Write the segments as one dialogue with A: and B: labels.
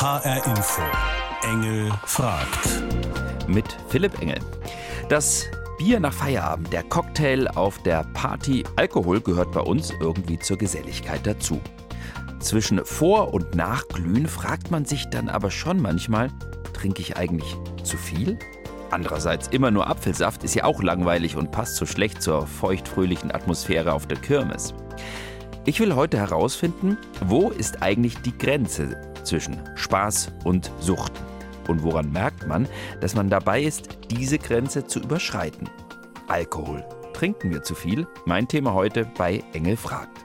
A: HR Info. Engel fragt.
B: Mit Philipp Engel. Das Bier nach Feierabend, der Cocktail auf der Party, Alkohol gehört bei uns irgendwie zur Geselligkeit dazu. Zwischen Vor- und Nachglühen fragt man sich dann aber schon manchmal, trinke ich eigentlich zu viel? Andererseits immer nur Apfelsaft ist ja auch langweilig und passt so schlecht zur feuchtfröhlichen Atmosphäre auf der Kirmes. Ich will heute herausfinden, wo ist eigentlich die Grenze zwischen Spaß und Sucht? Und woran merkt man, dass man dabei ist, diese Grenze zu überschreiten? Alkohol. Trinken wir zu viel? Mein Thema heute bei Engel fragt.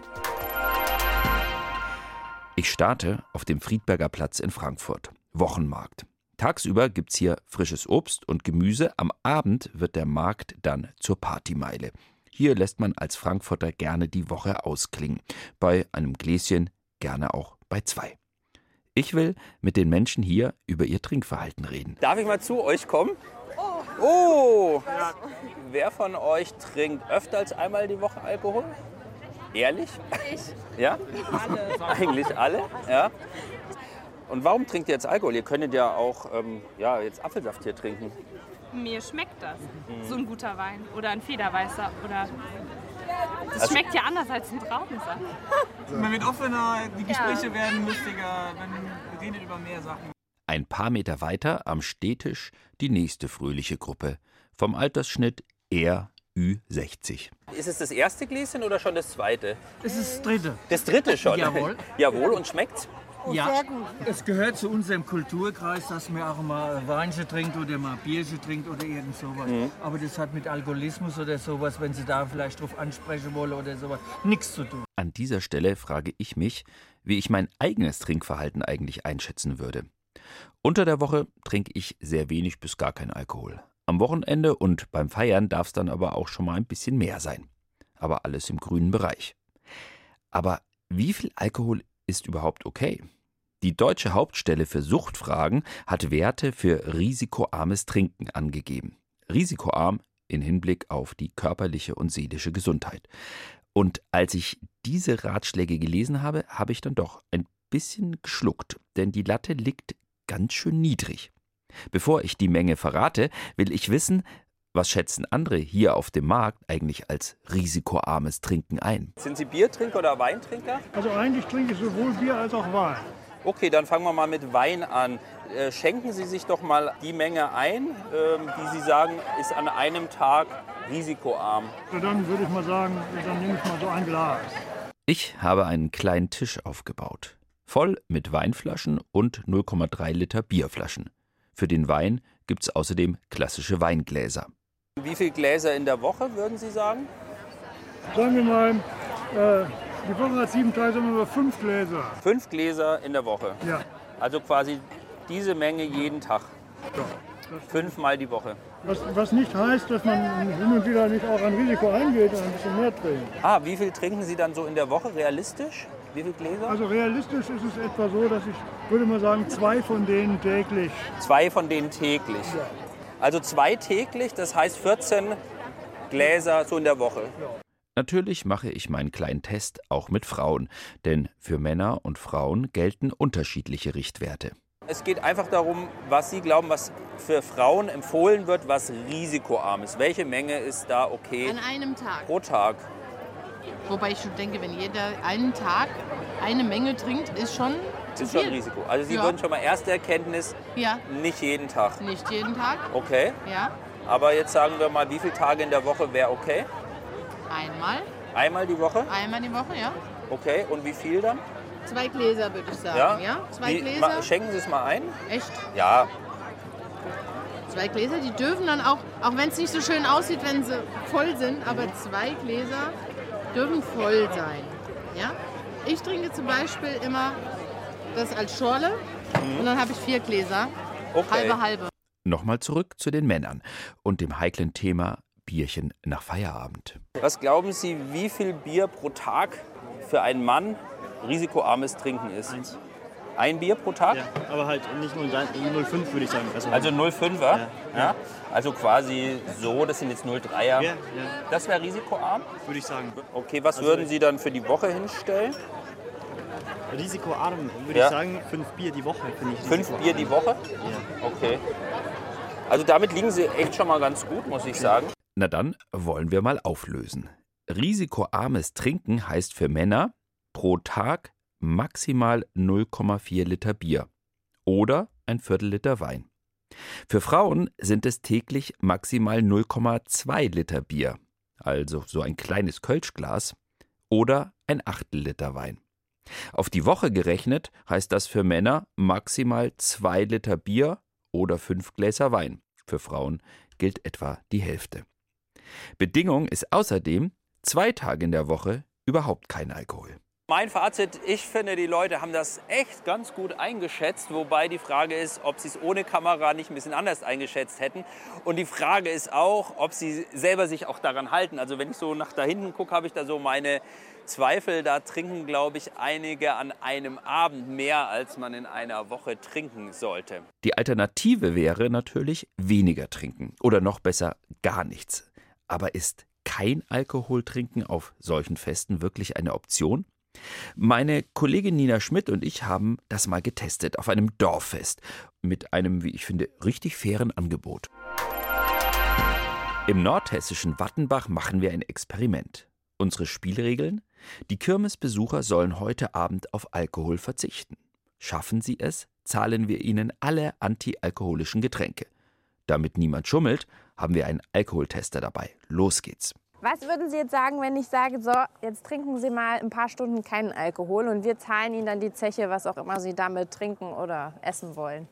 B: Ich starte auf dem Friedberger Platz in Frankfurt. Wochenmarkt. Tagsüber gibt's hier frisches Obst und Gemüse, am Abend wird der Markt dann zur Partymeile. Hier lässt man als Frankfurter gerne die Woche ausklingen. Bei einem Gläschen gerne auch bei zwei. Ich will mit den Menschen hier über ihr Trinkverhalten reden.
C: Darf ich mal zu euch kommen? Oh! Wer von euch trinkt öfter als einmal die Woche Alkohol? Ehrlich? Ich. Ja? Alle. Eigentlich alle? Ja. Und warum trinkt ihr jetzt Alkohol? Ihr könntet ja auch ähm, ja, jetzt Apfelsaft hier trinken.
D: Mir schmeckt das. So ein guter Wein oder ein Federweißer oder. Das
C: Also-
D: schmeckt ja anders als ein Traubensaft.
E: Man wird offener, die Gespräche werden lustiger, man redet über mehr Sachen.
B: Ein paar Meter weiter am Stehtisch die nächste fröhliche Gruppe. Vom Altersschnitt eher Ü60.
C: Ist es das erste Gläschen oder schon das zweite?
E: Es ist das dritte.
C: Das dritte schon?
E: Jawohl.
C: Jawohl, und schmeckt's?
E: ja, es gehört zu unserem Kulturkreis, dass man auch mal Weinchen trinkt oder mal Bierchen trinkt oder irgend sowas. Aber das hat mit Alkoholismus oder sowas, wenn Sie da vielleicht drauf ansprechen wollen oder sowas, nichts zu tun.
B: An dieser Stelle frage ich mich, wie ich mein eigenes Trinkverhalten eigentlich einschätzen würde. Unter der Woche trinke ich sehr wenig bis gar kein Alkohol. Am Wochenende und beim Feiern darf es dann aber auch schon mal ein bisschen mehr sein. Aber alles im grünen Bereich. Aber wie viel Alkohol ist überhaupt okay? Die deutsche Hauptstelle für Suchtfragen hat Werte für risikoarmes Trinken angegeben. Risikoarm in Hinblick auf die körperliche und seelische Gesundheit. Und als ich diese Ratschläge gelesen habe, habe ich dann doch ein bisschen geschluckt, denn die Latte liegt ganz schön niedrig. Bevor ich die Menge verrate, will ich wissen, was schätzen andere hier auf dem Markt eigentlich als risikoarmes Trinken ein?
C: Sind Sie Biertrinker oder Weintrinker?
F: Also eigentlich trinke ich sowohl Bier als auch Wein.
C: Okay, dann fangen wir mal mit Wein an. Äh, schenken Sie sich doch mal die Menge ein, ähm, die Sie sagen, ist an einem Tag risikoarm.
F: So, dann würde ich mal sagen, dann nehme ich mal so ein Glas.
B: Ich habe einen kleinen Tisch aufgebaut, voll mit Weinflaschen und 0,3 Liter Bierflaschen. Für den Wein gibt's außerdem klassische Weingläser.
C: Wie viele Gläser in der Woche, würden Sie sagen?
F: Sagen wir mal, äh, die Woche hat sieben Tage, sagen wir mal fünf Gläser.
C: Fünf Gläser in der Woche.
F: Ja,
C: Also quasi diese Menge jeden Tag. Fünfmal die Woche.
F: was, was nicht heißt, dass man hin und wieder nicht auch ein Risiko eingeht und ein bisschen mehr trinkt.
C: Ah, wie viel trinken Sie dann so in der Woche realistisch? Wie viele Gläser?
F: Also realistisch ist es etwa so, dass ich würde mal sagen, zwei von denen täglich.
C: Zwei von denen täglich. Also zwei täglich, das heißt 14 Gläser so in der Woche.
B: Natürlich mache ich meinen kleinen Test auch mit Frauen, denn für Männer und Frauen gelten unterschiedliche Richtwerte.
C: Es geht einfach darum, was Sie glauben, was für Frauen empfohlen wird, was risikoarm ist. Welche Menge ist da okay
G: An einem Tag.
C: pro Tag?
G: Wobei ich schon denke, wenn jeder einen Tag eine Menge trinkt, ist schon zu
C: Ist
G: viel.
C: schon Risiko. Also Sie
G: Ja.
C: würden schon mal erste Erkenntnis,
G: Ja,
C: nicht jeden Tag.
G: nicht jeden Tag.
C: Okay,
G: Ja,
C: aber jetzt sagen wir mal, wie viele Tage in der Woche wäre okay?
G: einmal,
C: Einmal die Woche?
G: einmal die Woche, ja.
C: Okay, und wie viel dann?
G: Zwei Gläser würde ich sagen, ja. Zwei
C: Wie-
G: Gläser.
C: ma- Schenken Sie es mal ein?
G: Echt?
C: Ja,
G: Zwei Gläser, die dürfen dann auch, auch wenn es nicht so schön aussieht, wenn sie voll sind, aber zwei Gläser dürfen voll sein. Ja? Ich trinke zum Beispiel immer das als Schorle und dann habe ich vier Gläser,
C: okay.
G: halbe halbe.
B: Nochmal zurück zu den Männern und dem heiklen Thema Bierchen nach Feierabend.
C: Was glauben Sie, wie viel Bier pro Tag für einen Mann risikoarmes Trinken ist?
H: Eins.
C: Ein Bier pro Tag?
H: Ja, aber halt nicht 0,5 würde ich sagen. Also,
C: Also 0,5er?
H: Ja.
C: Ja. Also quasi so, das sind jetzt 0,3er.
H: ja, ja,
C: Das wäre risikoarm?
H: würde ich sagen.
C: Okay, was
H: Also-
C: würden Sie dann für die Woche hinstellen?
H: Risikoarm würde
C: Ja.
H: ich sagen, fünf Bier die Woche finde ich.
C: Fünf. Bier die Woche?
H: Ja.
C: Okay. Also damit liegen Sie echt schon mal ganz gut, muss ich sagen.
B: Na dann wollen wir mal auflösen. Risikoarmes Trinken heißt für Männer pro Tag maximal 0,4 Liter Bier oder ein Viertel Liter Wein. Für Frauen sind es täglich maximal 0,2 Liter Bier, also so ein kleines Kölschglas, oder ein Achtel Liter Wein. Auf die Woche gerechnet heißt das für Männer maximal 2 Liter Bier oder 5 Gläser Wein. Für Frauen gilt etwa die Hälfte. Bedingung ist außerdem zwei Tage in der Woche überhaupt kein Alkohol.
C: Mein Fazit, ich finde, die Leute haben das echt ganz gut eingeschätzt, wobei die Frage ist, ob sie es ohne Kamera nicht ein bisschen anders eingeschätzt hätten. Und die Frage ist auch, ob sie selber sich auch daran halten. Also wenn ich so nach da hinten gucke, habe ich da so meine Zweifel. Da trinken, glaube ich, einige an einem Abend mehr, als man in einer Woche trinken sollte.
B: Die Alternative wäre natürlich weniger trinken oder noch besser gar nichts. Aber ist kein Alkohol trinken auf solchen Festen wirklich eine Option? Meine Kollegin Nina Schmidt und ich haben das mal getestet auf einem Dorffest mit einem, wie ich finde, richtig fairen Angebot. Im nordhessischen Wattenbach machen wir ein Experiment. Unsere Spielregeln? Die Kirmesbesucher sollen heute Abend auf Alkohol verzichten. Schaffen sie es, zahlen wir ihnen alle antialkoholischen Getränke. Damit niemand schummelt, haben wir einen Alkoholtester dabei. Los geht's.
I: Was würden Sie jetzt sagen, wenn ich sage, so, jetzt trinken Sie mal ein paar Stunden keinen Alkohol und wir zahlen Ihnen dann die Zeche, was auch immer Sie damit trinken oder essen wollen?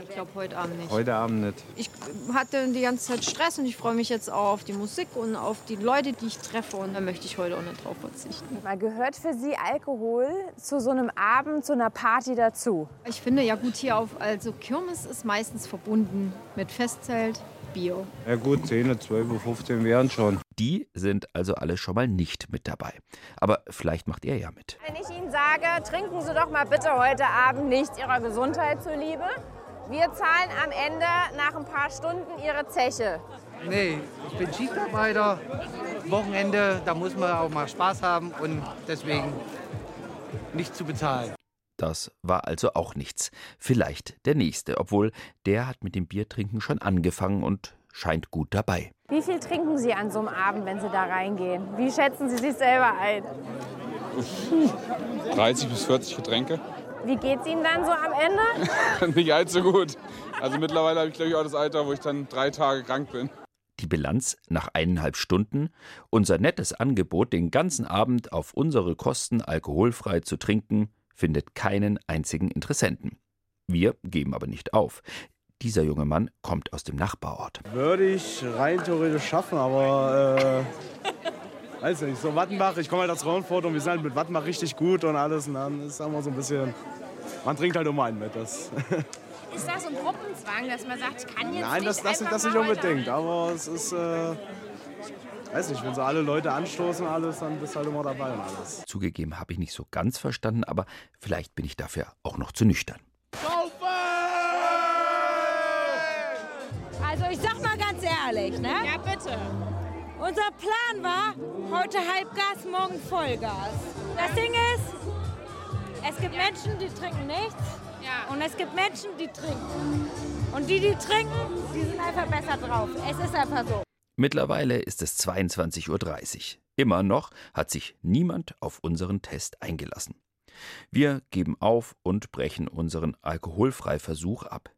J: Ich glaube heute Abend nicht.
K: Heute Abend nicht.
J: Ich hatte die ganze Zeit Stress und ich freue mich jetzt auch auf die Musik und auf die Leute, die ich treffe. Und da möchte ich heute auch nicht drauf verzichten.
I: Mal gehört für Sie Alkohol zu so einem Abend, zu einer Party dazu?
J: Ich finde ja gut hier auf, also Kirmes ist meistens verbunden mit Festzelt, Bier.
K: Ja gut, 10, 12, 15 wären schon.
B: Die sind also alle schon mal nicht mit dabei. Aber vielleicht macht er ja mit.
I: Wenn ich Ihnen sage, trinken Sie doch mal bitte heute Abend nicht Ihrer Gesundheit zuliebe. Wir zahlen am Ende nach ein paar Stunden Ihre Zeche.
L: Nee, ich bin Schichtarbeiter. Wochenende, da muss man auch mal Spaß haben und deswegen nicht zu bezahlen.
B: Das war also auch nichts. Vielleicht der nächste, obwohl der hat mit dem Biertrinken schon angefangen und scheint gut dabei.
I: Wie viel trinken Sie an so einem Abend, wenn Sie da reingehen? Wie schätzen Sie sich selber ein?
M: 30 bis 40 Getränke.
I: Wie geht's Ihnen dann so am Ende?
M: Nicht allzu gut. Also mittlerweile habe ich glaube ich auch das Alter, wo ich dann drei Tage krank bin.
B: Die Bilanz nach eineinhalb Stunden, unser nettes Angebot, den ganzen Abend auf unsere Kosten alkoholfrei zu trinken, findet keinen einzigen Interessenten. Wir geben aber nicht auf. Dieser junge Mann kommt aus dem Nachbarort.
K: Würde ich rein theoretisch schaffen, aber äh, weiß nicht, so Wattenbach, ich komme halt aus Raunfurt und wir sind halt mit Wattenbach richtig gut und alles und dann ist immer so ein bisschen, man trinkt halt immer einen mit. Das.
I: Ist das so ein Gruppenzwang, dass man sagt, ich kann jetzt
K: Nein, das,
I: nicht
K: das,
I: einfach
K: das nicht unbedingt, aber es ist, äh, weiß nicht, wenn so alle Leute anstoßen und alles, dann bist du halt immer dabei und alles.
B: Zugegeben habe ich nicht so ganz verstanden, aber vielleicht bin ich dafür auch noch zu nüchtern.
N: Also ich sag mal ganz ehrlich, ne?
D: Ja, bitte.
N: Unser Plan war, heute Halbgas, morgen Vollgas. Das Ding ist, es gibt Menschen, die trinken nichts. Und es gibt Menschen, die trinken. Und die, die trinken, die sind einfach besser drauf. Es ist einfach so.
B: Mittlerweile ist es 22.30 Uhr. Immer noch hat sich niemand auf unseren Test eingelassen. Wir geben auf und brechen unseren Alkoholfreiversuch ab.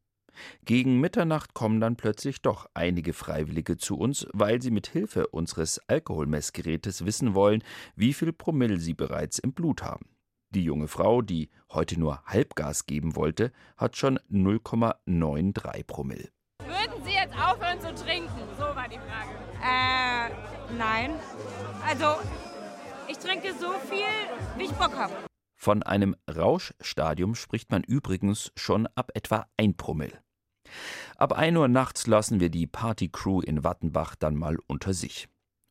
B: Gegen Mitternacht kommen dann plötzlich doch einige Freiwillige zu uns, weil sie mit Hilfe unseres Alkoholmessgerätes wissen wollen, wie viel Promille sie bereits im Blut haben. Die junge Frau, die heute nur Halbgas geben wollte, hat schon 0,93 Promille.
D: Würden Sie jetzt aufhören zu trinken? So war die Frage.
N: Äh, nein. Also, ich trinke so viel, wie ich Bock habe.
B: Von einem Rauschstadium spricht man übrigens schon ab etwa 1 Promille. Ab 1 Uhr nachts lassen wir die Partycrew in Wattenbach dann mal unter sich.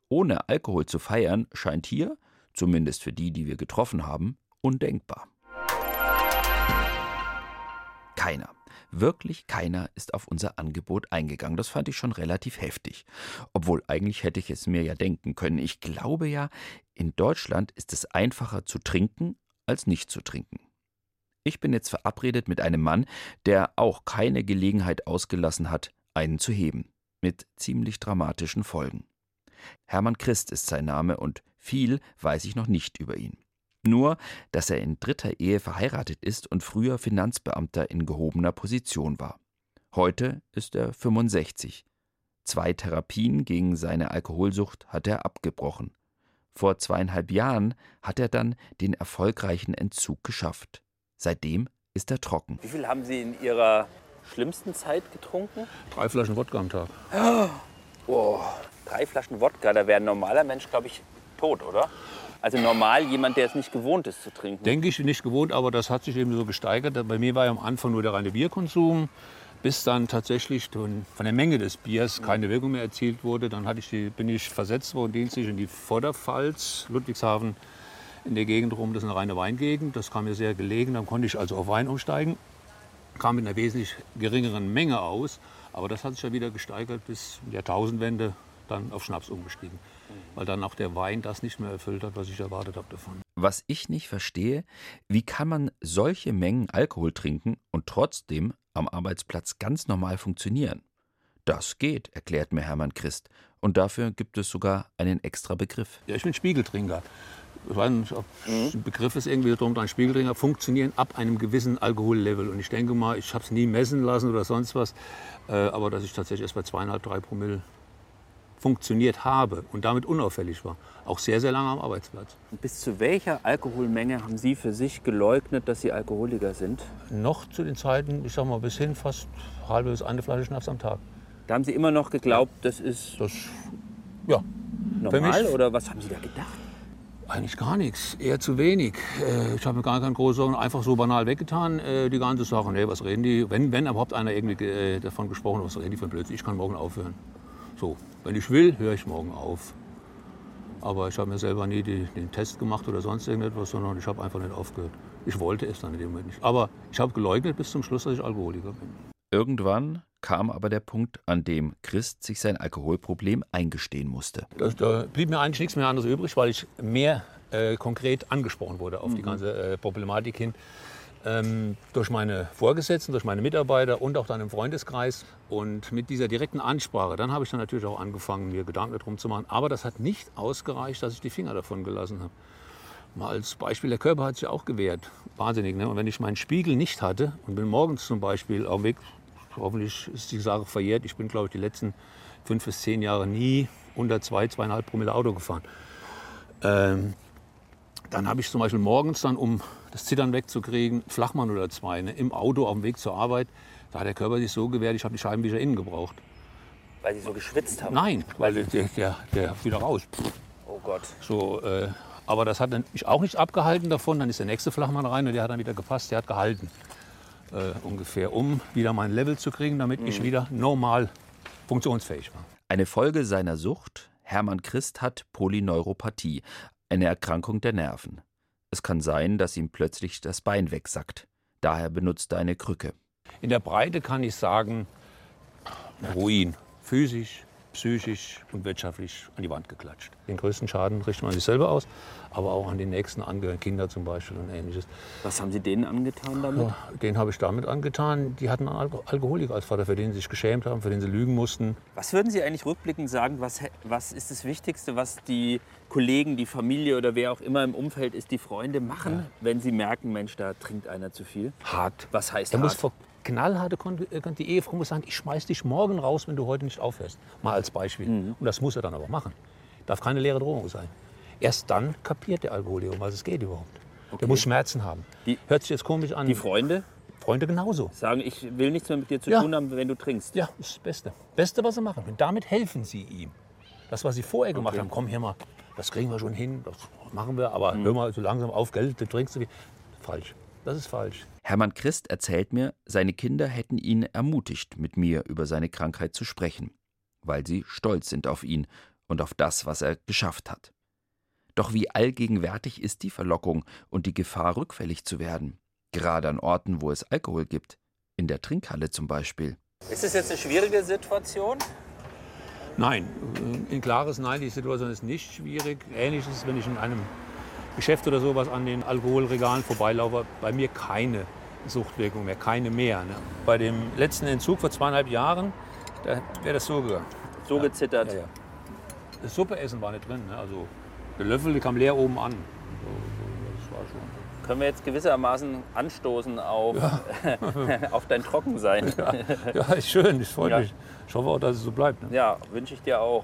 B: Ohne Alkohol zu feiern scheint hier, zumindest für die, die wir getroffen haben, undenkbar. Keiner, wirklich keiner ist auf unser Angebot eingegangen. Das fand ich schon relativ heftig. Obwohl eigentlich hätte ich es mir ja denken können. Ich glaube ja, in Deutschland ist es einfacher zu trinken als nicht zu trinken. Ich bin jetzt verabredet mit einem Mann, der auch keine Gelegenheit ausgelassen hat, einen zu heben. Mit ziemlich dramatischen Folgen. Hermann Christ ist sein Name und viel weiß ich noch nicht über ihn. Nur, dass er in dritter Ehe verheiratet ist und früher Finanzbeamter in gehobener Position war. Heute ist er 65. Zwei Therapien gegen seine Alkoholsucht hat er abgebrochen. Vor zweieinhalb Jahren hat er dann den erfolgreichen Entzug geschafft. Seitdem ist er trocken.
C: Wie viel haben Sie in Ihrer schlimmsten Zeit getrunken?
O: Drei Flaschen Wodka am Tag.
C: Oh, drei Flaschen Wodka, da wäre ein normaler Mensch, glaube ich, tot, oder? Also normal jemand, der es nicht gewohnt ist zu trinken.
O: Denke ich nicht gewohnt, aber das hat sich eben so gesteigert. Bei mir war ja am Anfang nur der reine Bierkonsum, bis dann tatsächlich von der Menge des Biers keine Wirkung mehr erzielt wurde. Dann hatte ich die, bin ich versetzt worden dienstlich in die Vorderpfalz, Ludwigshafen, in der Gegend rum. Das ist eine reine Weingegend. Das kam mir sehr gelegen. Dann konnte ich also auf Wein umsteigen. Kam mit einer wesentlich geringeren Menge aus. Aber das hat sich ja wieder gesteigert bis Jahrtausendwende dann auf Schnaps umgestiegen. Weil dann auch der Wein das nicht mehr erfüllt hat, was ich erwartet habe davon.
B: Was ich nicht verstehe, wie kann man solche Mengen Alkohol trinken und trotzdem am Arbeitsplatz ganz normal funktionieren? Das geht, erklärt mir Hermann Christ. Und dafür gibt es sogar einen extra Begriff.
O: Ja, ich bin Spiegeltrinker. Ich weiß nicht, ob ein Begriff ist irgendwie drum, ein Spiegeltrinker funktionieren ab einem gewissen Alkohollevel. Und ich denke mal, ich habe es nie messen lassen oder sonst was, äh, aber dass ich tatsächlich erst bei zweieinhalb, drei Promille funktioniert habe und damit unauffällig war. Auch sehr, sehr lange am Arbeitsplatz.
C: Und bis zu welcher Alkoholmenge haben Sie für sich geleugnet, dass Sie Alkoholiker sind?
O: Noch zu den Zeiten, ich sag mal, bis hin fast halbe bis eine Flasche Schnaps am Tag.
C: Da haben Sie immer noch geglaubt, das ist
O: das, ja.
C: normal oder was haben Sie da gedacht?
O: Eigentlich gar nichts, eher zu wenig. Äh, Ich habe mir gar keine große Sorgen, einfach so banal weggetan, äh, die ganze Sache. Nee, was reden die? Wenn, wenn überhaupt einer irgendwie äh, davon gesprochen hat, was reden die für ein Blödsinn? Ich kann morgen aufhören. So, wenn ich will, höre ich morgen auf. Aber ich habe mir selber nie die, den Test gemacht oder sonst irgendetwas, sondern ich habe einfach nicht aufgehört. Ich wollte es dann in dem Moment nicht. Aber ich habe geleugnet bis zum Schluss, dass ich Alkoholiker bin.
B: Irgendwann kam aber der Punkt, an dem Christ sich sein Alkoholproblem eingestehen musste.
O: Das, da blieb mir eigentlich nichts mehr anderes übrig, weil ich mehr äh, konkret angesprochen wurde auf die
B: Mhm.
O: ganze äh, Problematik hin. Ähm, durch meine Vorgesetzten, durch meine Mitarbeiter und auch dann im Freundeskreis. Und mit dieser direkten Ansprache, dann habe ich dann natürlich auch angefangen, mir Gedanken darum zu machen. Aber das hat nicht ausgereicht, dass ich die Finger davon gelassen habe. Mal als Beispiel, der Körper hat sich auch gewehrt. Wahnsinnig. Ne? Und wenn ich meinen Spiegel nicht hatte und bin morgens zum Beispiel auf dem Weg, hoffentlich ist die Sache verjährt, ich bin, glaube ich, die letzten fünf bis zehn Jahre nie unter zwei, zweieinhalb Promille Auto gefahren. Ähm, dann habe ich zum Beispiel morgens dann, um das Zittern wegzukriegen, Flachmann oder zwei ne, im Auto auf dem Weg zur Arbeit. Da hat der Körper sich so gewehrt, ich habe die Scheibenwischer innen gebraucht.
C: Weil Sie so geschwitzt haben?
O: Nein, weil der, der, der wieder raus.
C: Oh Gott.
O: So, äh, aber das hat mich auch nicht abgehalten davon. Dann ist der nächste Flachmann rein und der hat dann wieder gepasst, der hat gehalten. Äh, ungefähr, um wieder mein Level zu kriegen, damit ich
B: Mhm.
O: wieder normal funktionsfähig war.
B: Eine Folge seiner Sucht, Hermann Christ hat Polyneuropathie, eine Erkrankung der Nerven. Es kann sein, dass ihm plötzlich das Bein wegsackt. Daher benutzt er eine Krücke.
O: In der Breite kann ich sagen, Ruin. Physisch, psychisch und wirtschaftlich an die Wand geklatscht. Den größten Schaden richtet man sich selber aus, aber auch an die nächsten Angehörigen, Kinder zum Beispiel und ähnliches.
C: Was haben Sie denen angetan damit?
O: Ja, den habe ich damit angetan. Die hatten einen Alko Alkoholiker als Vater, für den sie sich geschämt haben, für den sie lügen mussten.
C: Was würden Sie eigentlich rückblickend sagen, was, was ist das Wichtigste, was die Kollegen, die Familie oder wer auch immer im Umfeld ist, die Freunde machen, wenn sie merken, Mensch, da trinkt einer zu viel?
O: Hart.
C: Was heißt
O: Er muss
C: hart?
O: Knallharte äh, die Ehefrau muss sagen, ich schmeiß dich morgen raus, wenn du heute nicht aufhörst. Mal als Beispiel.
C: Mhm.
O: Und das muss er dann aber machen. Darf keine leere Drohung sein. Erst dann kapiert der Alkoholiker, um was es geht überhaupt. Der muss Schmerzen haben. Hört sich jetzt komisch an.
C: Die Freunde?
O: Freunde genauso.
C: Sagen, ich will nichts mehr mit dir zu
O: Ja.
C: tun haben, wenn du trinkst.
O: Ja, das ist das Beste. Beste, was sie machen. Und damit helfen sie ihm. Das, was sie vorher gemacht
C: Okay.
O: haben, komm hier mal, das kriegen wir schon hin, das machen wir, aber
C: Mhm.
O: hör mal so langsam auf, Geld, du trinkst so viel. Falsch. Das ist falsch.
B: Hermann Christ erzählt mir, seine Kinder hätten ihn ermutigt, mit mir über seine Krankheit zu sprechen, weil sie stolz sind auf ihn und auf das, was er geschafft hat. Doch wie allgegenwärtig ist die Verlockung und die Gefahr, rückfällig zu werden, gerade an Orten, wo es Alkohol gibt, in der Trinkhalle zum Beispiel.
C: Ist das jetzt eine schwierige Situation?
O: Nein, ein klares Nein, die Situation ist nicht schwierig. Ähnlich ist es, wenn ich in einem Geschäft oder sowas an den Alkoholregalen vorbeilaufe, bei mir keine Suchtwirkung mehr, keine mehr. Ne? Bei dem letzten Entzug vor zweieinhalb Jahren, da wäre das so gegangen.
C: So gezittert.
O: Ja, ja. Das Suppeessen war nicht drin. Ne? Also der Löffel kam leer oben an. So, so, das war schon.
C: Können wir jetzt gewissermaßen anstoßen auf, auf dein Trockensein?
O: Ja, ja ist schön, das freut
C: Ja.
O: mich. Ich hoffe auch, dass es so bleibt. Ne?
C: Ja, wünsche ich dir auch.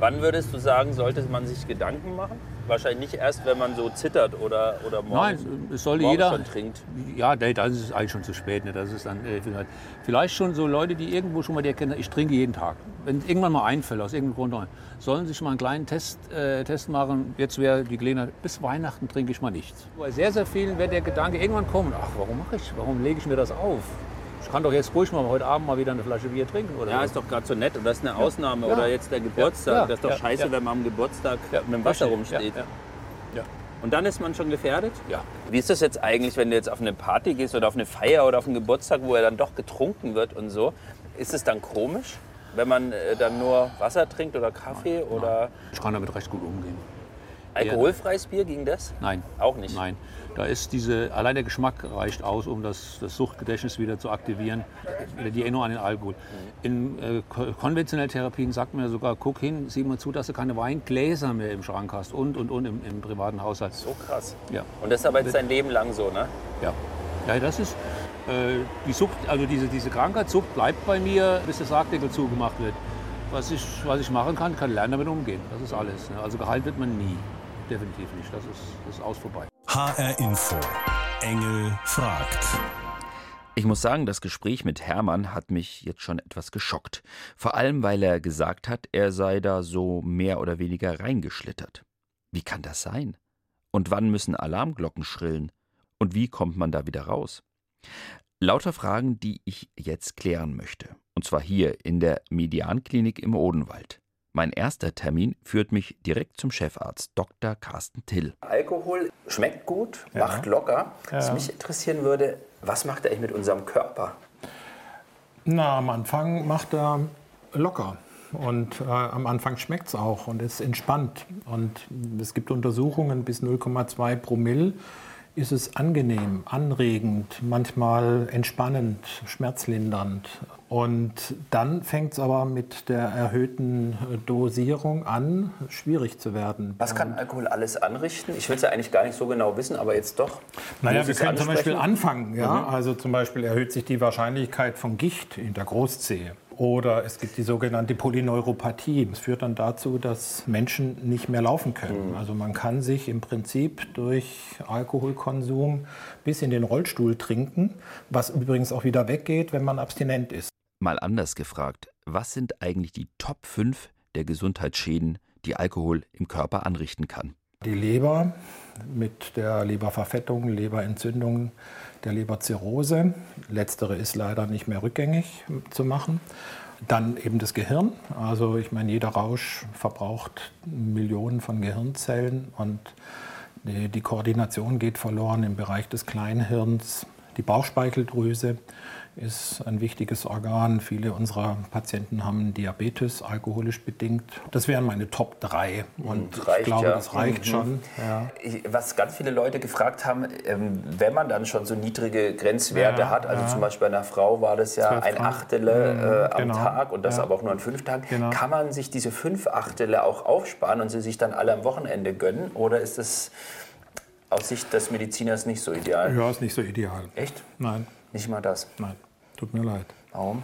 C: Wann würdest du sagen, sollte man sich Gedanken machen? Wahrscheinlich nicht erst, wenn man so zittert oder, oder morgens,
O: Nein, es soll
C: morgens
O: jeder.
C: schon trinkt.
O: Ja, nee, das ist eigentlich schon zu spät. Ne? Das ist dann, äh, vielleicht, vielleicht schon so Leute, die irgendwo schon mal die erkennen, ich trinke jeden Tag. Wenn irgendwann mal einfällt, aus irgendeinem Grund, sollen sich mal einen kleinen Test, äh, Test machen. Jetzt wäre die Gelegenheit, bis Weihnachten trinke ich mal nichts. Bei sehr, sehr vielen wird der Gedanke irgendwann kommen, ach, warum mache ich, warum lege ich mir das auf? Ich kann doch jetzt ruhig mal heute Abend mal wieder eine Flasche Bier trinken. Oder
C: Ja, ist doch gerade so nett und das ist eine. Ausnahme.
O: Ja.
C: Oder jetzt der Geburtstag.
O: Ja.
C: Das ist doch scheiße, wenn man am Geburtstag mit dem Wasser rumsteht. Und dann ist man schon gefährdet?
O: Ja.
C: Wie ist das jetzt eigentlich, wenn du jetzt auf eine Party gehst oder auf eine Feier oder auf einen Geburtstag, wo er dann doch getrunken wird und so? Ist es dann komisch, wenn man äh, dann nur Wasser trinkt oder Kaffee oder
O: Ich kann damit recht gut umgehen.
C: Alkoholfreies Bier ging das?
O: Nein.
C: Auch nicht?
O: Nein. Da ist diese, allein der Geschmack reicht aus, um das, das Suchtgedächtnis wieder zu aktivieren, wieder die Erinnerung an den Alkohol. In äh, ko- konventionellen Therapien sagt man ja sogar, guck hin, sieh mal zu, dass du keine Weingläser mehr im Schrank hast und, und, und im, im privaten Haushalt.
C: So krass.
O: Ja.
C: Und das ist aber jetzt dein Leben lang so, ne?
O: Ja. Ja, das ist, äh, die Sucht, also diese, diese Krankheitssucht bleibt bei mir, bis der Sargdeckel zugemacht wird. Was ich, was ich machen kann, kann lernen damit umgehen. Das ist alles. Ne? Also geheilt wird man nie. Definitiv nicht. Das ist, das ist aus vorbei.
A: HR Info. Engel fragt.
B: Ich muss sagen, das Gespräch mit Hermann hat mich jetzt schon etwas geschockt. Vor allem, weil er gesagt hat, er sei da so mehr oder weniger reingeschlittert. Wie kann das sein? Und wann müssen Alarmglocken schrillen? Und wie kommt man da wieder raus? Lauter Fragen, die ich jetzt klären möchte. Und zwar hier in der Medianklinik im Odenwald. Mein erster Termin führt mich direkt zum Chefarzt, Dr. Carsten Till.
C: Alkohol schmeckt gut, macht locker. Was
P: Ja.
C: mich interessieren würde, was macht er eigentlich mit unserem Körper?
P: Na, am Anfang macht er locker. Und äh, am Anfang schmeckt es auch und ist entspannt. Und es gibt Untersuchungen, bis 0,2 Promille ist es angenehm, anregend, manchmal entspannend, schmerzlindernd. Und dann fängt es aber mit der erhöhten äh, Dosierung an, schwierig zu werden.
C: Was kann Alkohol alles anrichten? Ich will es ja eigentlich gar nicht so genau wissen, aber jetzt doch.
P: Naja, wir können zum Beispiel anfangen. Ja?
C: Mhm.
P: Also zum Beispiel erhöht sich die Wahrscheinlichkeit von Gicht in der Großzehe. Oder es gibt die sogenannte Polyneuropathie. Das führt dann dazu, dass Menschen nicht mehr laufen können. Also man kann sich im Prinzip durch Alkoholkonsum bis in den Rollstuhl trinken, was übrigens auch wieder weggeht, wenn man abstinent ist.
B: Mal anders gefragt, was sind eigentlich die Top 5 der Gesundheitsschäden, die Alkohol im Körper anrichten kann?
P: Die Leber mit der Leberverfettung, Leberentzündung, der Leberzirrhose. Letztere ist leider nicht mehr rückgängig zu machen. Dann eben das Gehirn. Also ich meine, jeder Rausch verbraucht Millionen von Gehirnzellen und die, Koordination geht verloren im Bereich des Kleinhirns. Die Bauchspeicheldrüse ist ein wichtiges Organ. Viele unserer Patienten haben Diabetes, alkoholisch bedingt. Das wären meine Top 3. Und ich
C: Reicht
P: glaube,
C: ja.
P: das reicht
C: Mhm.
P: schon. Ja.
C: Ich- Was ganz viele Leute gefragt haben, ähm, wenn man dann schon so niedrige Grenzwerte
P: Ja,
C: hat, also zum Beispiel bei einer Frau war das ja ein. Achtele
P: Mhm,
C: äh, am
P: genau.
C: Tag und das aber auch nur an fünf Tagen.
P: Genau.
C: Kann man sich diese fünf Achtele auch aufsparen und sie sich dann alle am Wochenende gönnen? Oder ist das aus Sicht des Mediziners nicht so ideal?
P: Ja, ist nicht so ideal.
C: Echt?
P: Nein.
C: Nicht mal das?
P: Nein, tut mir leid.
C: Warum?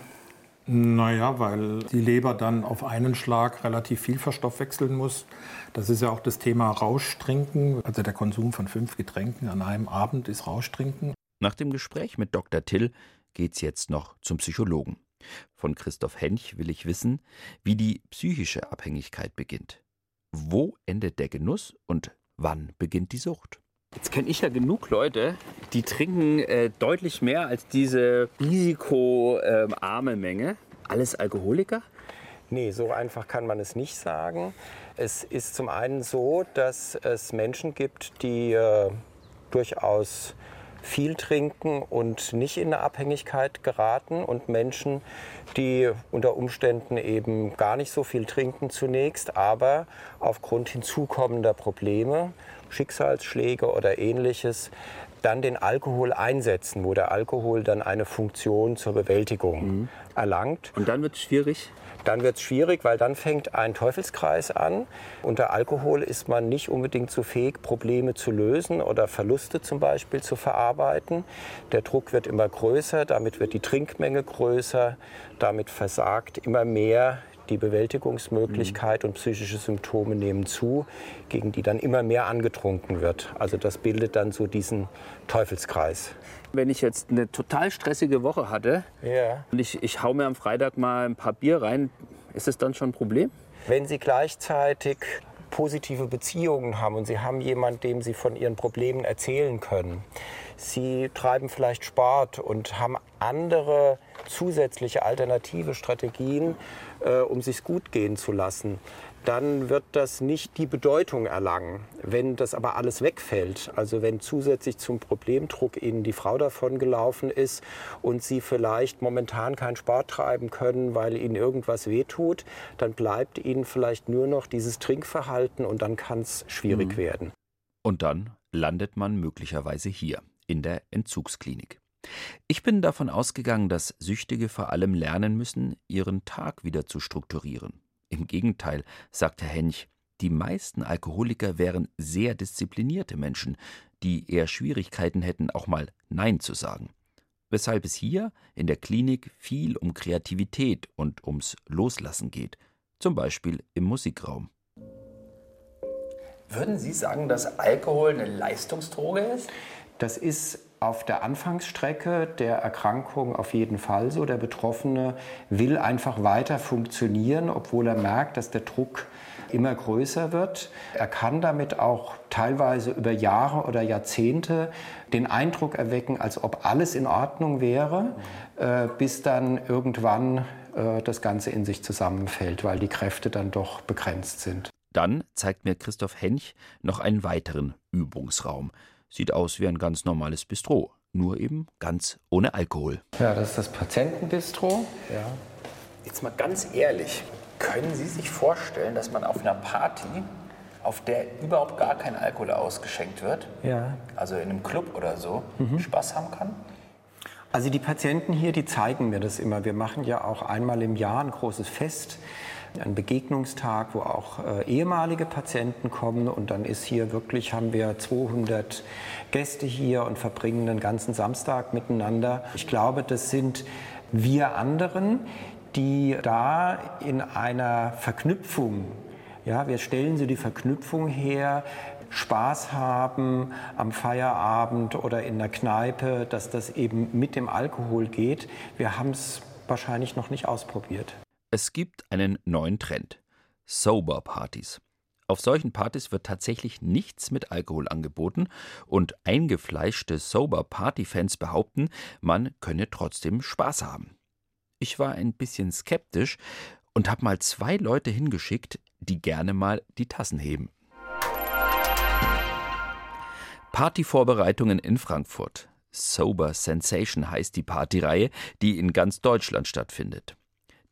P: Naja, weil die Leber dann auf einen Schlag relativ viel verstoffwechseln muss. Das ist ja auch das Thema Rauschtrinken. Also der Konsum von fünf Getränken an einem Abend ist Rauschtrinken.
B: Nach dem Gespräch mit Dr. Till geht's jetzt noch zum Psychologen. Von Christoph Hench will ich wissen, wie die psychische Abhängigkeit beginnt. Wo endet der Genuss und wann beginnt die Sucht?
C: Jetzt kenne ich ja genug Leute, die trinken äh, deutlich mehr als diese risikoarme Menge. Alles Alkoholiker?
Q: Nee, so einfach kann man es nicht sagen. Es ist zum einen so, dass es Menschen gibt, die äh, durchaus viel trinken und nicht in eine Abhängigkeit geraten und Menschen, die unter Umständen eben gar nicht so viel trinken zunächst, aber aufgrund hinzukommender Probleme, Schicksalsschläge oder ähnliches, dann den Alkohol einsetzen, wo der Alkohol dann eine Funktion zur Bewältigung erlangt.
C: Und dann wird es schwierig?
Q: Dann wird es schwierig, weil dann fängt ein Teufelskreis an. Unter Alkohol ist man nicht unbedingt so fähig, Probleme zu lösen oder Verluste zum Beispiel zu verarbeiten. Der Druck wird immer größer, damit wird die Trinkmenge größer, damit versagt immer mehr die Bewältigungsmöglichkeit und psychische Symptome nehmen zu, gegen die dann immer mehr angetrunken wird. Also das bildet dann so diesen Teufelskreis.
C: Wenn ich jetzt eine total stressige Woche hatte
Q: Ja.
C: und ich, ich hau mir am Freitag mal ein paar Bier rein, ist das dann schon ein Problem?
Q: Wenn Sie gleichzeitig positive Beziehungen haben und Sie haben jemanden, dem Sie von Ihren Problemen erzählen können, Sie treiben vielleicht Sport und haben andere zusätzliche alternative Strategien, äh, um sich gut gehen zu lassen, dann wird das nicht die Bedeutung erlangen. Wenn das aber alles wegfällt, also wenn zusätzlich zum Problemdruck Ihnen die Frau davon gelaufen ist und Sie vielleicht momentan keinen Sport treiben können, weil Ihnen irgendwas wehtut, dann bleibt Ihnen vielleicht nur noch dieses Trinkverhalten und dann kann es schwierig
B: Mhm.
Q: werden.
B: Und dann landet man möglicherweise hier, in der Entzugsklinik. Ich bin davon ausgegangen, dass Süchtige vor allem lernen müssen, ihren Tag wieder zu strukturieren. Im Gegenteil, sagt Herr Hench, die meisten Alkoholiker wären sehr disziplinierte Menschen, die eher Schwierigkeiten hätten, auch mal Nein zu sagen. Weshalb es hier in der Klinik viel um Kreativität und ums Loslassen geht, zum Beispiel im Musikraum.
C: Würden Sie sagen, dass Alkohol eine Leistungsdroge ist?
Q: Das ist auf der Anfangsstrecke der Erkrankung auf jeden Fall so. Der Betroffene will einfach weiter funktionieren, obwohl er merkt, dass der Druck immer größer wird. Er kann damit auch teilweise über Jahre oder Jahrzehnte den Eindruck erwecken, als ob alles in Ordnung wäre, äh, bis dann irgendwann äh, das Ganze in sich zusammenfällt, weil die Kräfte dann doch begrenzt sind.
B: Dann zeigt mir Christoph Hench noch einen weiteren Übungsraum. Sieht aus wie ein ganz normales Bistro, nur eben ganz ohne Alkohol.
Q: Ja, das ist das Patientenbistro. Ja.
C: Jetzt mal ganz ehrlich, können Sie sich vorstellen, dass man auf einer Party, auf der überhaupt gar kein Alkohol ausgeschenkt wird,
Q: Ja.
C: also in einem Club oder so,
Q: Mhm.
C: Spaß haben kann?
Q: Also die Patienten hier, die zeigen mir das immer. Wir machen ja auch einmal im Jahr ein großes Fest, einen Begegnungstag, wo auch äh, ehemalige Patienten kommen. Und dann ist hier wirklich, haben wir 200 Gäste hier und verbringen den ganzen Samstag miteinander. Ich glaube, das sind wir anderen, die da in einer Verknüpfung ja, wir stellen so die Verknüpfung her, Spaß haben am Feierabend oder in der Kneipe, dass das eben mit dem Alkohol geht. Wir haben es wahrscheinlich noch nicht ausprobiert.
B: Es gibt einen neuen Trend. Sober-Partys. Auf solchen Partys wird tatsächlich nichts mit Alkohol angeboten und eingefleischte Sober-Party-Fans behaupten, man könne trotzdem Spaß haben. Ich war ein bisschen skeptisch und habe mal zwei Leute hingeschickt, die gerne mal die Tassen heben. Partyvorbereitungen in Frankfurt. Sober Sensation heißt die Partyreihe, die in ganz Deutschland stattfindet.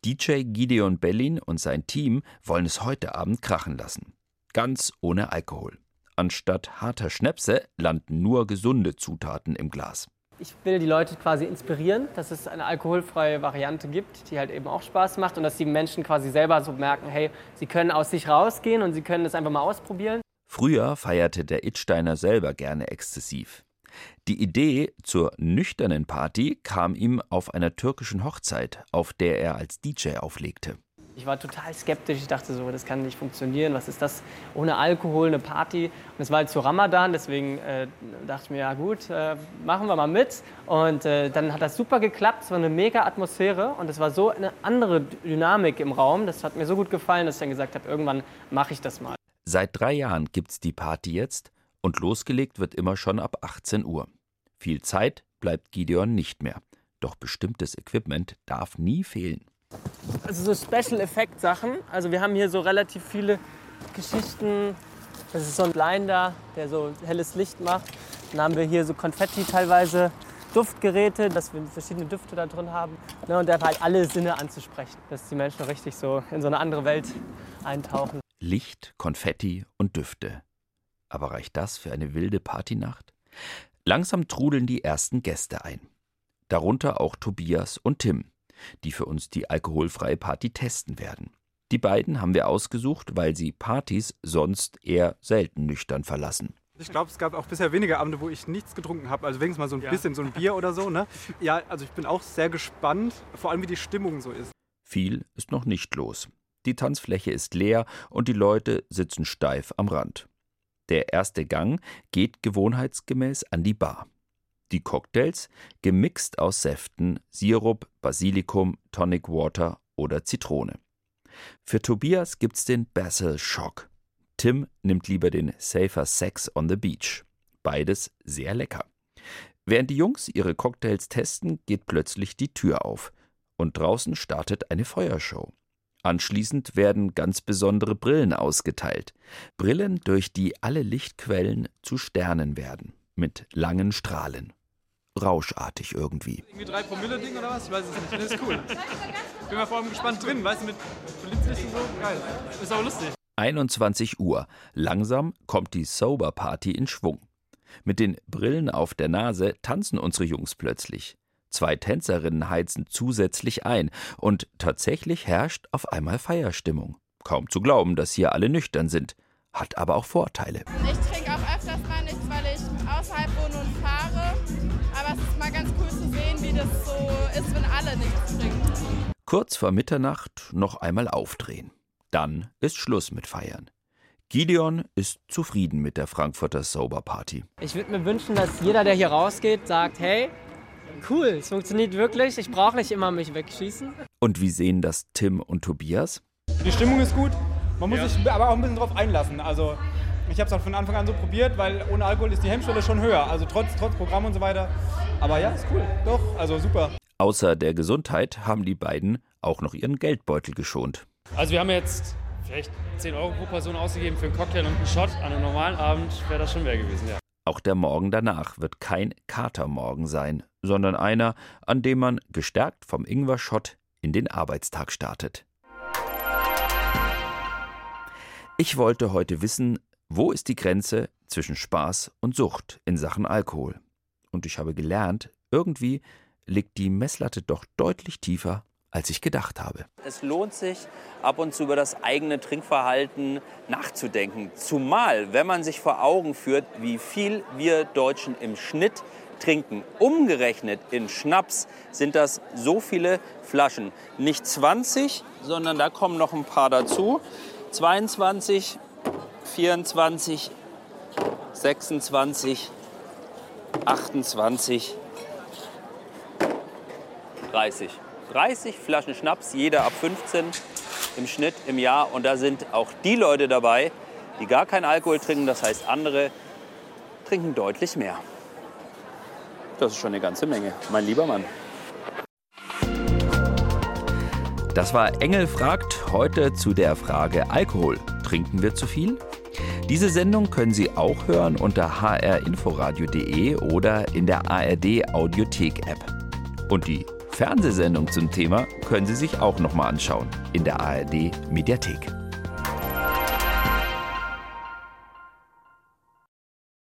B: DJ Gideon Bellin und sein Team wollen es heute Abend krachen lassen. Ganz ohne Alkohol. Anstatt harter Schnäpse landen nur gesunde Zutaten im Glas.
R: Ich will die Leute quasi inspirieren, dass es eine alkoholfreie Variante gibt, die halt eben auch Spaß macht und dass die Menschen quasi selber so merken, hey, sie können aus sich rausgehen und sie können das einfach mal ausprobieren.
B: Früher feierte der Itsteiner selber gerne exzessiv. Die Idee zur nüchternen Party kam ihm auf einer türkischen Hochzeit, auf der er als DJ auflegte.
R: Ich war total skeptisch. Ich dachte so, das kann nicht funktionieren. Was ist das ohne Alkohol, eine Party? Und es war halt zu Ramadan, deswegen äh, dachte ich mir, ja gut, äh, machen wir mal mit. Und äh, dann hat das super geklappt. Es war eine mega Atmosphäre und es war so eine andere Dynamik im Raum. Das hat mir so gut gefallen, dass ich dann gesagt habe, irgendwann mache ich das mal.
B: Seit drei Jahren gibt's die Party jetzt und losgelegt wird immer schon ab 18 Uhr. Viel Zeit bleibt Gideon nicht mehr. Doch bestimmtes Equipment darf nie fehlen.
R: Also so Special-Effekt-Sachen. Also wir haben hier so relativ viele Geschichten. Das ist so ein Blinder, der so helles Licht macht. Dann haben wir hier so Konfetti teilweise, Duftgeräte, dass wir verschiedene Düfte da drin haben. Ne, und der halt alle Sinne anzusprechen, dass die Menschen richtig so in so eine andere Welt eintauchen.
B: Licht, Konfetti und Düfte. Aber reicht das für eine wilde Partynacht? Langsam trudeln die ersten Gäste ein. Darunter auch Tobias und Tim, die für uns die alkoholfreie Party testen werden. Die beiden haben wir ausgesucht, weil sie Partys sonst eher selten nüchtern verlassen.
H: Ich glaube, es gab auch bisher weniger Abende, wo ich nichts getrunken habe. Also wenigstens mal so ein
S: Ja.
H: bisschen, so ein Bier oder so. Ne? Ja, also ich bin auch sehr gespannt, vor allem wie die Stimmung so ist.
B: Viel ist noch nicht los. Die Tanzfläche ist leer und die Leute sitzen steif am Rand. Der erste Gang geht gewohnheitsgemäß an die Bar. Die Cocktails gemixt aus Säften, Sirup, Basilikum, Tonic Water oder Zitrone. Für Tobias gibt's den Basil Shock. Tim nimmt lieber den Safer Sex on the Beach. Beides sehr lecker. Während die Jungs ihre Cocktails testen, geht plötzlich die Tür auf und draußen startet eine Feuershow. Anschließend werden ganz besondere Brillen ausgeteilt. Brillen, durch die alle Lichtquellen zu Sternen werden, mit langen Strahlen. Rauschartig irgendwie.
S: Irgendwie drei Promille-Ding oder was? Ich weiß es nicht. Das ist cool. Bin mal vor allem gespannt drin, weißt du, mit Blitzlicht und so. Geil. Ist auch lustig.
B: 21 Uhr. Langsam kommt die Sober Party in Schwung. Mit den Brillen auf der Nase tanzen unsere Jungs plötzlich. Zwei Tänzerinnen heizen zusätzlich ein und tatsächlich herrscht auf einmal Feierstimmung. Kaum zu glauben, dass hier alle nüchtern sind. Hat aber auch Vorteile.
T: Ich trinke auch öfters mal nichts, weil ich außerhalb wohne und fahre. Aber es ist mal ganz cool zu sehen, wie das so ist, wenn alle nichts trinken.
B: Kurz vor Mitternacht noch einmal aufdrehen. Dann ist Schluss mit Feiern. Gideon ist zufrieden mit der Frankfurter Sober Party.
R: Ich würde mir wünschen, dass jeder, der hier rausgeht, sagt, hey, cool, es funktioniert wirklich, ich brauche nicht immer mich wegschießen.
B: Und wie sehen das Tim und Tobias?
S: Die Stimmung ist gut. Man muss sich aber auch ein bisschen drauf einlassen. Also ich habe es auch von Anfang an so probiert, weil ohne Alkohol ist die Hemmschwelle schon höher. Also trotz, trotz Programm und so weiter. Aber ja, ist cool. Doch, also super.
B: Außer der Gesundheit haben die beiden auch noch ihren Geldbeutel geschont.
U: Also wir haben jetzt vielleicht 10 Euro pro Person ausgegeben für einen Cocktail und einen Shot. An einem normalen Abend wäre das schon mehr gewesen, ja.
B: Auch der Morgen danach wird kein Katermorgen sein, sondern einer, an dem man gestärkt vom Ingwer-Shot in den Arbeitstag startet. Ich wollte heute wissen, wo ist die Grenze zwischen Spaß und Sucht in Sachen Alkohol? Und ich habe gelernt, irgendwie liegt die Messlatte doch deutlich tiefer, als ich gedacht habe.
C: Es lohnt sich, ab und zu über das eigene Trinkverhalten nachzudenken. Zumal, wenn man sich vor Augen führt, wie viel wir Deutschen im Schnitt trinken. Umgerechnet in Schnaps sind das so viele Flaschen. Nicht 20, sondern da kommen noch ein paar dazu. 22, 24, 26, 28, 30. 30 Flaschen Schnaps, jeder ab 15 im Schnitt im Jahr. Und da sind auch die Leute dabei, die gar keinen Alkohol trinken. Das heißt, andere trinken deutlich mehr. Das ist schon eine ganze Menge, mein lieber Mann.
B: Das war Engel fragt heute zu der Frage Alkohol. Trinken wir zu viel? Diese Sendung können Sie auch hören unter hrinforadio.de oder in der ARD Audiothek App. Und die Fernsehsendung zum Thema können Sie sich auch noch mal anschauen in der ARD Mediathek.